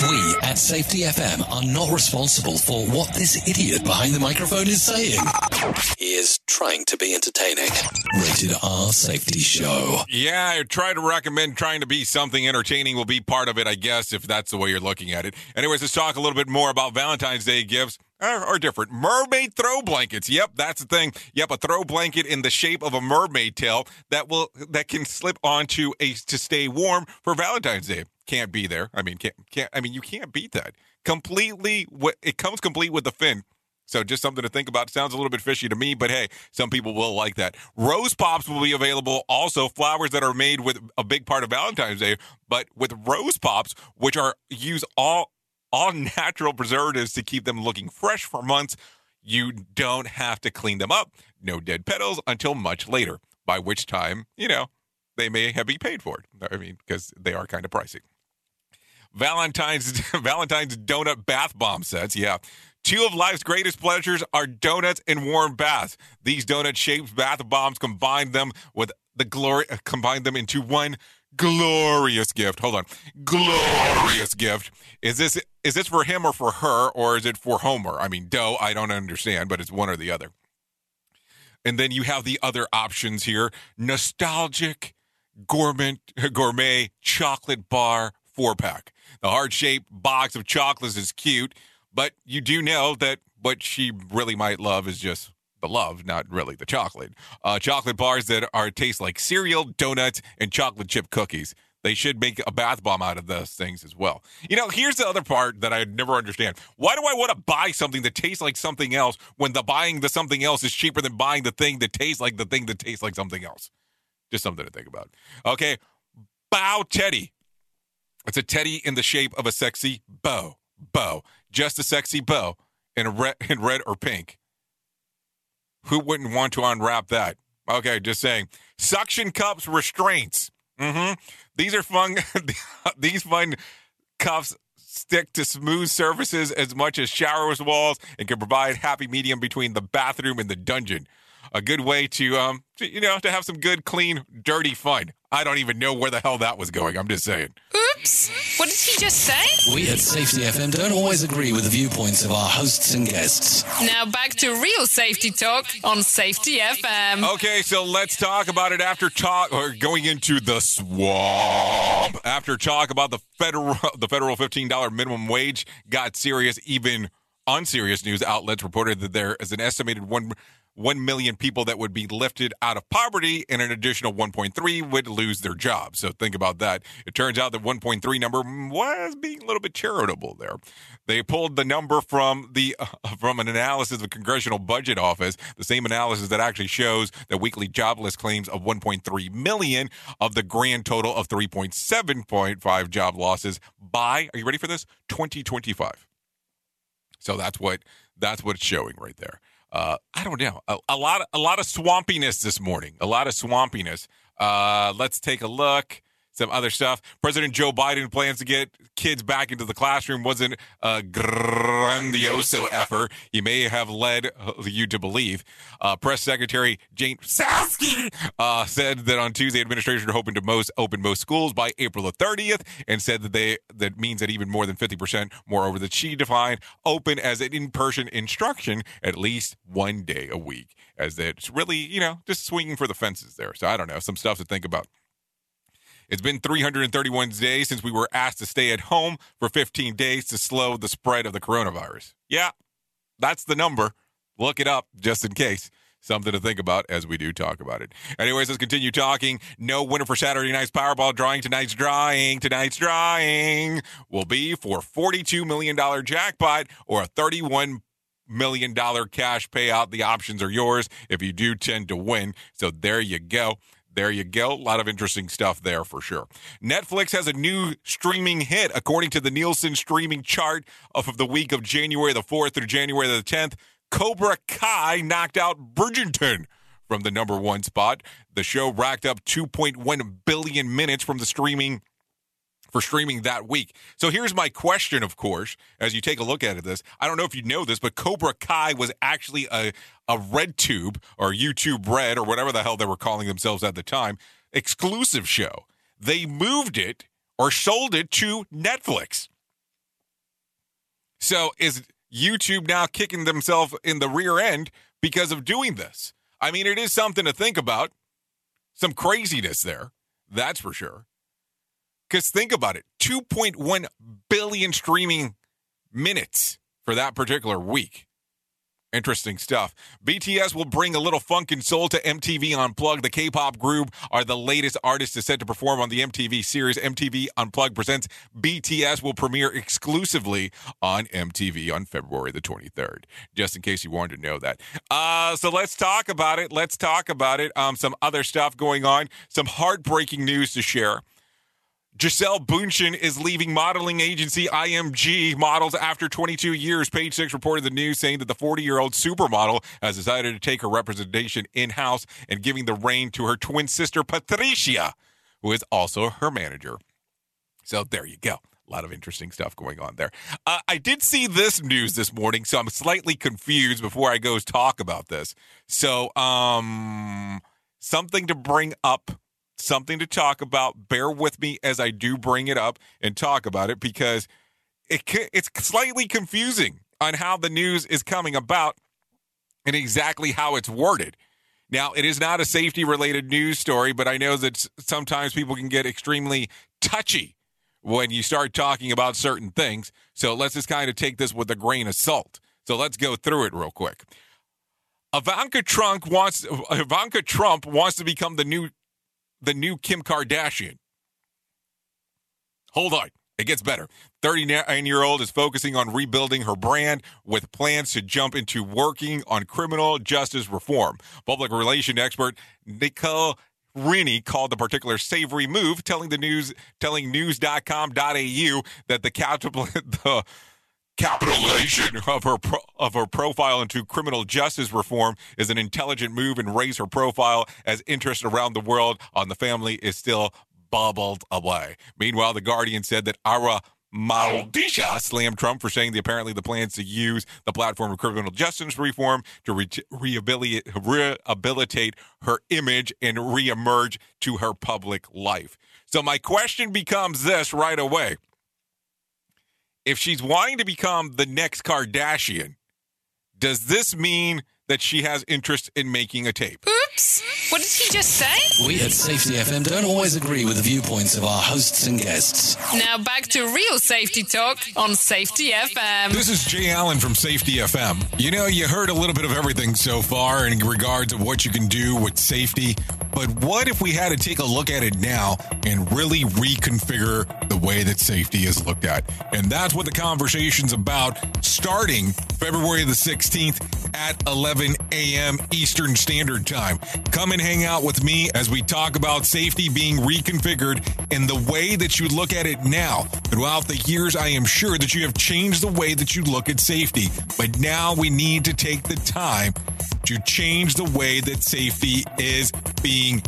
We at Safety FM are not responsible for what this idiot behind the microphone is saying. He is trying to be entertaining. Rated R Safety Show. Yeah, I try to recommend trying to be something entertaining will be part of it, I guess, if that's the way you're looking at it. Anyways, let's talk a little bit more about Valentine's Day gifts. Eh, are, are different. Mermaid throw blankets. Yep, that's the thing. Yep, a throw blanket in the shape of a mermaid tail that will that can slip onto a to stay warm for Valentine's Day. Can't be there. I mean, can't can't. I mean, you can't beat that. Completely. It comes complete with the fin. So just something to think about. Sounds a little bit fishy to me, but hey, some people will like that. Rose pops will be available. Also, flowers that are made with a big part of Valentine's Day, but with rose pops, which are use all all [laughs] natural preservatives to keep them looking fresh for months. You don't have to clean them up. No dead petals until much later, by which time, you know, they may have been paid for it. I mean, because they are kind of pricey. Valentine's [laughs] Valentine's donut bath bomb sets. Yeah. Two of life's greatest pleasures are donuts and warm baths. These donut shaped bath bombs combine them with the glory uh, combine them into one glorious gift. Hold on. Glorious gift. Is this is this for him or for her or is it for Homer? I mean, Doe, I don't understand, but it's one or the other. And then you have the other options here. Nostalgic gourmet gourmet chocolate bar four pack. The heart shaped box of chocolates is cute, but you do know that what she really might love is just the love, not really the chocolate. Uh, chocolate bars that are taste like cereal, donuts, and chocolate chip cookies. They should make a bath bomb out of those things as well. You know, here's the other part that I never understand. Why do I want to buy something that tastes like something else when the buying the something else is cheaper than buying the thing that tastes like the thing that tastes like something else? Just something to think about. Okay, bow teddy. It's a teddy in the shape of a sexy bow. Bow, just a sexy bow in red, in red or pink. Who wouldn't want to unwrap that? Okay, just saying. Suction cups restraints. Mm-hmm. These are fun. [laughs] these fun cuffs stick to smooth surfaces as much as showers walls and can provide happy medium between the bathroom and the dungeon. A good way to, um, to, you know, to have some good, clean, dirty fun. I don't even know where the hell that was going. I'm just saying. Oops. What did he just say? We at Safety FM don't always agree with the viewpoints of our hosts and guests. Now back to real safety talk on Safety FM. Okay, so let's talk about it after talk or going into the swamp. After talk about the federal [laughs] the federal $15 minimum wage got serious even on serious news outlets reported that there is an estimated 1 1 million people that would be lifted out of poverty, and an additional 1.3 would lose their jobs. So think about that. It turns out that 1.3 number was being a little bit charitable there. They pulled the number from the uh, [laughs] from an analysis of the Congressional Budget Office, the same analysis that actually shows the weekly jobless claims of 1.3 million of the grand total of 3.7.5 job losses by are you ready for this 2025 so that's what that's what it's showing right there uh, i don't know. A, a lot a lot of swampiness this morning. A lot of swampiness. Uh, let's take a look some other stuff. President Joe Biden plans to get kids back into the classroom wasn't a grandioso effort he may have led you to believe. Uh, Press Secretary Jane Psaki uh, said that on Tuesday, administration are hoping to most open most schools by April the 30th, and said that they that means that even more than 50 percent, moreover, that she defined open as an in-person instruction at least one day a week, as it's really you know just swinging for the fences there. So I don't know, some stuff to think about. It's been 331 days since we were asked to stay at home for 15 days to slow the spread of the coronavirus. Yeah, that's the number. Look it up just in case. Something to think about as we do talk about it. Anyways, let's continue talking. No winner for Saturday night's Powerball drawing. Tonight's drawing, tonight's drawing will be for $42 million jackpot or a 31 million dollar cash payout. The options are yours if you do tend to win. So there you go. There you go. A lot of interesting stuff there for sure. Netflix has a new streaming hit according to the Nielsen streaming chart of the week of January the 4th through January the 10th. Cobra Kai knocked out Bridgerton from the number one spot. The show racked up 2.1 billion minutes from the streaming for streaming that week. So here's my question, of course, as you take a look at this. I don't know if you know this, but Cobra Kai was actually a, a Red Tube or YouTube Red or whatever the hell they were calling themselves at the time exclusive show. They moved it or sold it to Netflix. So is YouTube now kicking themselves in the rear end because of doing this? I mean, it is something to think about. Some craziness there, that's for sure. Because think about it 2.1 billion streaming minutes for that particular week. Interesting stuff. BTS will bring a little funk and soul to MTV Unplugged. The K pop group are the latest artists to set to perform on the MTV series. MTV Unplugged presents BTS will premiere exclusively on MTV on February the 23rd. Just in case you wanted to know that. Uh, so let's talk about it. Let's talk about it. Um, some other stuff going on, some heartbreaking news to share. Gisele Bundchen is leaving modeling agency IMG Models after 22 years. Page Six reported the news saying that the 40 year old supermodel has decided to take her representation in house and giving the reign to her twin sister, Patricia, who is also her manager. So there you go. A lot of interesting stuff going on there. Uh, I did see this news this morning, so I'm slightly confused before I go talk about this. So, um, something to bring up something to talk about. Bear with me as I do bring it up and talk about it because it it's slightly confusing on how the news is coming about and exactly how it's worded. Now, it is not a safety related news story, but I know that sometimes people can get extremely touchy when you start talking about certain things. So let's just kind of take this with a grain of salt. So let's go through it real quick. Ivanka Trump wants Ivanka Trump wants to become the new the new Kim Kardashian. Hold on. It gets better. 39 year old is focusing on rebuilding her brand with plans to jump into working on criminal justice reform. Public relation expert Nicole Rennie called the particular savory move, telling the news, telling news.com.au that the [laughs] the capitalization [laughs] of her pro, of her profile into criminal justice reform is an intelligent move and raise her profile as interest around the world on the family is still bubbled away. Meanwhile, the Guardian said that Arwa Mahdawi slammed Trump for saying the apparently the plans to use the platform of criminal justice reform to re- rehabilitate, rehabilitate her image and reemerge to her public life. So my question becomes this right away if she's wanting to become the next Kardashian, does this mean that she has interest in making a tape. Oops. What did he just say? We at Safety FM don't always agree with the viewpoints of our hosts and guests. Now back to real safety talk on Safety FM. This is Jay Allen from Safety FM. You know, you heard a little bit of everything so far in regards of what you can do with safety, but what if we had to take a look at it now and really reconfigure the way that safety is looked at? And that's what the conversation's about starting February the 16th at 11 a.m. Eastern Standard Time. Come and hang out with me as we talk about safety being reconfigured in the way that you look at it now. Throughout the years, I am sure that you have changed the way that you look at safety, but now we need to take the time to change the way that safety is being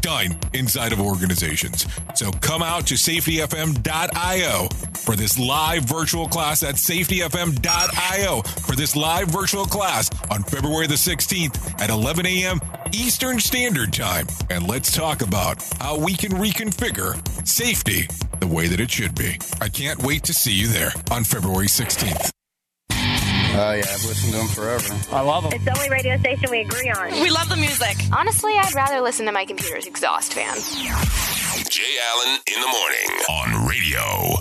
done inside of organizations. So come out to safetyfm.io for this live virtual class at safetyfm.io for this live virtual class on February the 16th at 11 a.m. Eastern Standard Time. And let's talk about how we can reconfigure safety the way that it should be. I can't wait to see you there on February 16th. Oh, yeah, I've listened to them forever. I love them. It's the only radio station we agree on. We love the music. Honestly, I'd rather listen to my computer's exhaust fan. Jay Allen in the morning on radio.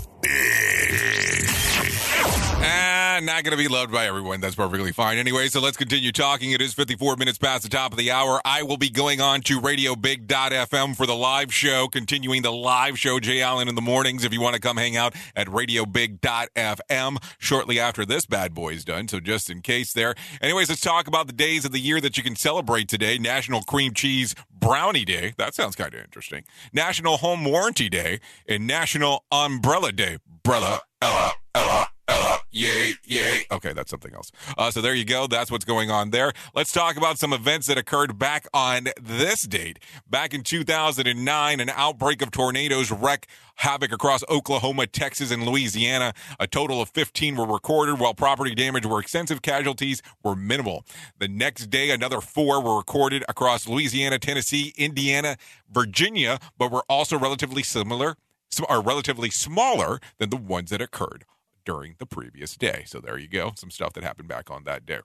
Ah, not going to be loved by everyone. That's perfectly fine. Anyway, so let's continue talking. It is 54 minutes past the top of the hour. I will be going on to RadioBig.fm for the live show, continuing the live show, Jay Allen in the mornings. If you want to come hang out at RadioBig.fm shortly after this bad boy is done. So just in case there. Anyways, let's talk about the days of the year that you can celebrate today. National Cream Cheese Brownie Day. That sounds kind of interesting. National Home Warranty Day and National Umbrella Day. Brella, Ella, Ella, yay, yay. Okay, that's something else. Uh, so there you go. That's what's going on there. Let's talk about some events that occurred back on this date. Back in 2009, an outbreak of tornadoes wrecked havoc across Oklahoma, Texas, and Louisiana. A total of 15 were recorded, while property damage were extensive. Casualties were minimal. The next day, another four were recorded across Louisiana, Tennessee, Indiana, Virginia, but were also relatively similar are relatively smaller than the ones that occurred during the previous day. So there you go, some stuff that happened back on that day.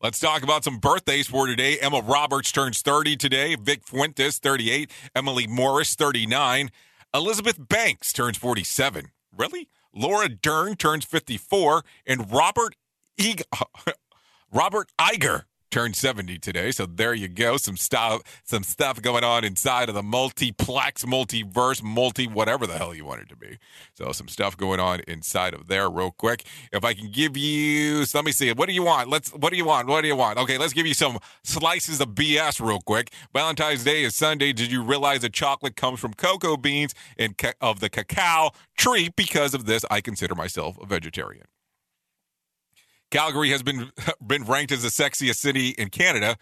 Let's talk about some birthdays for today. Emma Roberts turns 30 today. Vic Fuentes, 38. Emily Morris, 39. Elizabeth Banks turns 47. Really? Laura Dern turns 54. And Robert Eag- [laughs] Robert Iger turned 70 today. So there you go. Some stuff some stuff going on inside of the multiplex, multiverse, multi whatever the hell you want it to be. So some stuff going on inside of there real quick. If I can give you so let me see. What do you want? Let's what do you want? What do you want? Okay, let's give you some slices of BS real quick. Valentine's Day is Sunday. Did you realize that chocolate comes from cocoa beans and ca- of the cacao tree? Because of this, I consider myself a vegetarian. Calgary has been [laughs] been ranked as the sexiest city in Canada.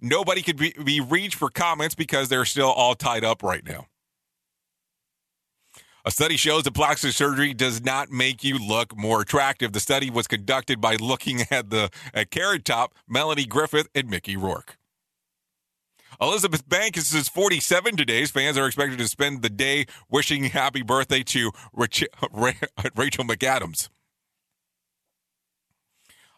Nobody could be, be reached for comments because they're still all tied up right now. A study shows that plastic surgery does not make you look more attractive. The study was conducted by looking [laughs] at the at Carrot Top, Melanie Griffith, and Mickey Rourke. Elizabeth Banks is 47 today. Fans are expected to spend the day wishing happy birthday to Rach- [laughs] Rachel McAdams.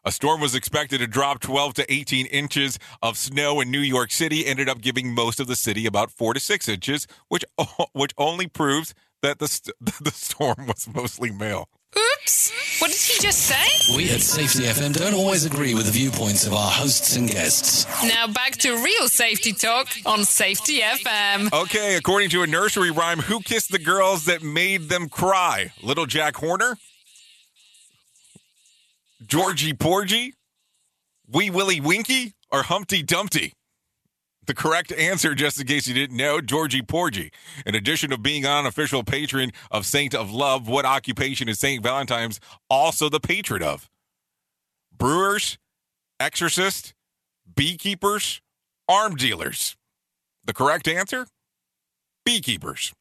A storm was expected to drop 12 to 18 inches of snow in New York City, ended up giving most of the city about 4 to 6 inches, which [laughs] which only proves that the st- [laughs] the storm was mostly male. Oops. What did he just say? We at Safety FM don't always agree with the viewpoints of our hosts and guests. Now back to real safety talk on Safety FM. Okay, according to a nursery rhyme, who kissed the girls that made them cry? Little Jack Horner? Georgie Porgy, Wee Willie Winkie, or Humpty Dumpty? The correct answer, just in case you didn't know, Georgie Porgy. In addition to being an official patron of Saint of Love, what occupation is Saint Valentine's also the patron of? Brewers, exorcists, beekeepers, arm dealers. The correct answer? Beekeepers.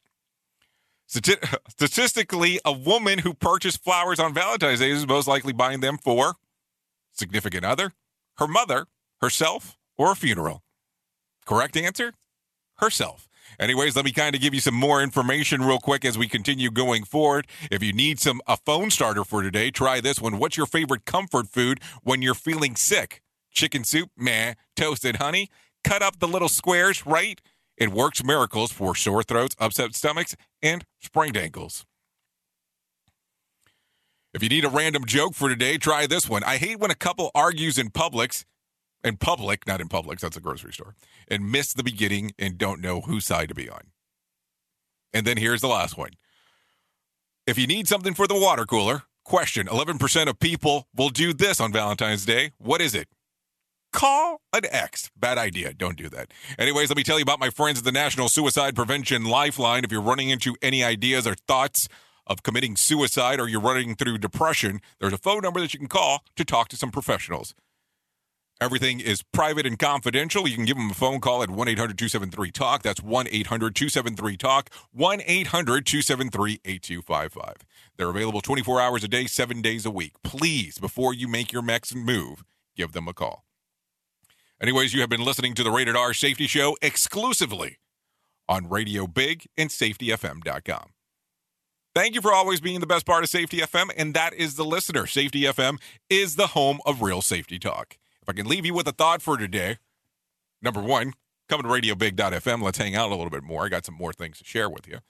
Stati- [laughs] Statistically, a woman who purchased flowers on Valentine's Day is most likely buying them for significant other, her mother, herself, or a funeral. Correct answer? Herself. Anyways, let me kind of give you some more information real quick as we continue going forward. If you need some a phone starter for today, try this one. What's your favorite comfort food when you're feeling sick? Chicken soup? Meh. Toasted honey? Cut up the little squares, right? It works miracles for sore throats, upset stomachs, and sprained ankles. If you need a random joke for today, try this one. I hate when a couple argues in Publix, in public, not in Publix, that's a grocery store, and miss the beginning and don't know whose side to be on. And then here's the last one. If you need something for the water cooler, question 11% of people will do this on Valentine's Day. What is it? Call an ex. Bad idea. Don't do that. Anyways, let me tell you about my friends at the National Suicide Prevention Lifeline. If you're running into any ideas or thoughts of committing suicide or you're running through depression, there's a phone number that you can call to talk to some professionals. Everything is private and confidential. You can give them a phone call at 1 800 273 TALK. That's 1 800 273 TALK, 1 800 273 8255. They're available 24 hours a day, seven days a week. Please, before you make your next move, give them a call. Anyways, you have been listening to the Rated R Safety Show exclusively on Radio Big and SafetyFM.com. Thank you for always being the best part of Safety FM, and that is the listener. Safety FM is the home of real safety talk. If I can leave you with a thought for today, number one, come to radiobig.fm. Let's hang out a little bit more. I got some more things to share with you.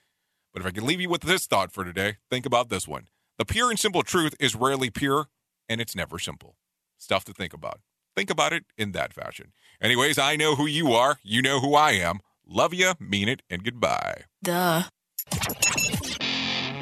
But if I can leave you with this thought for today, think about this one. The pure and simple truth is rarely pure, and it's never simple. Stuff to think about. Think about it in that fashion. Anyways, I know who you are. You know who I am. Love you, mean it, and goodbye. Duh.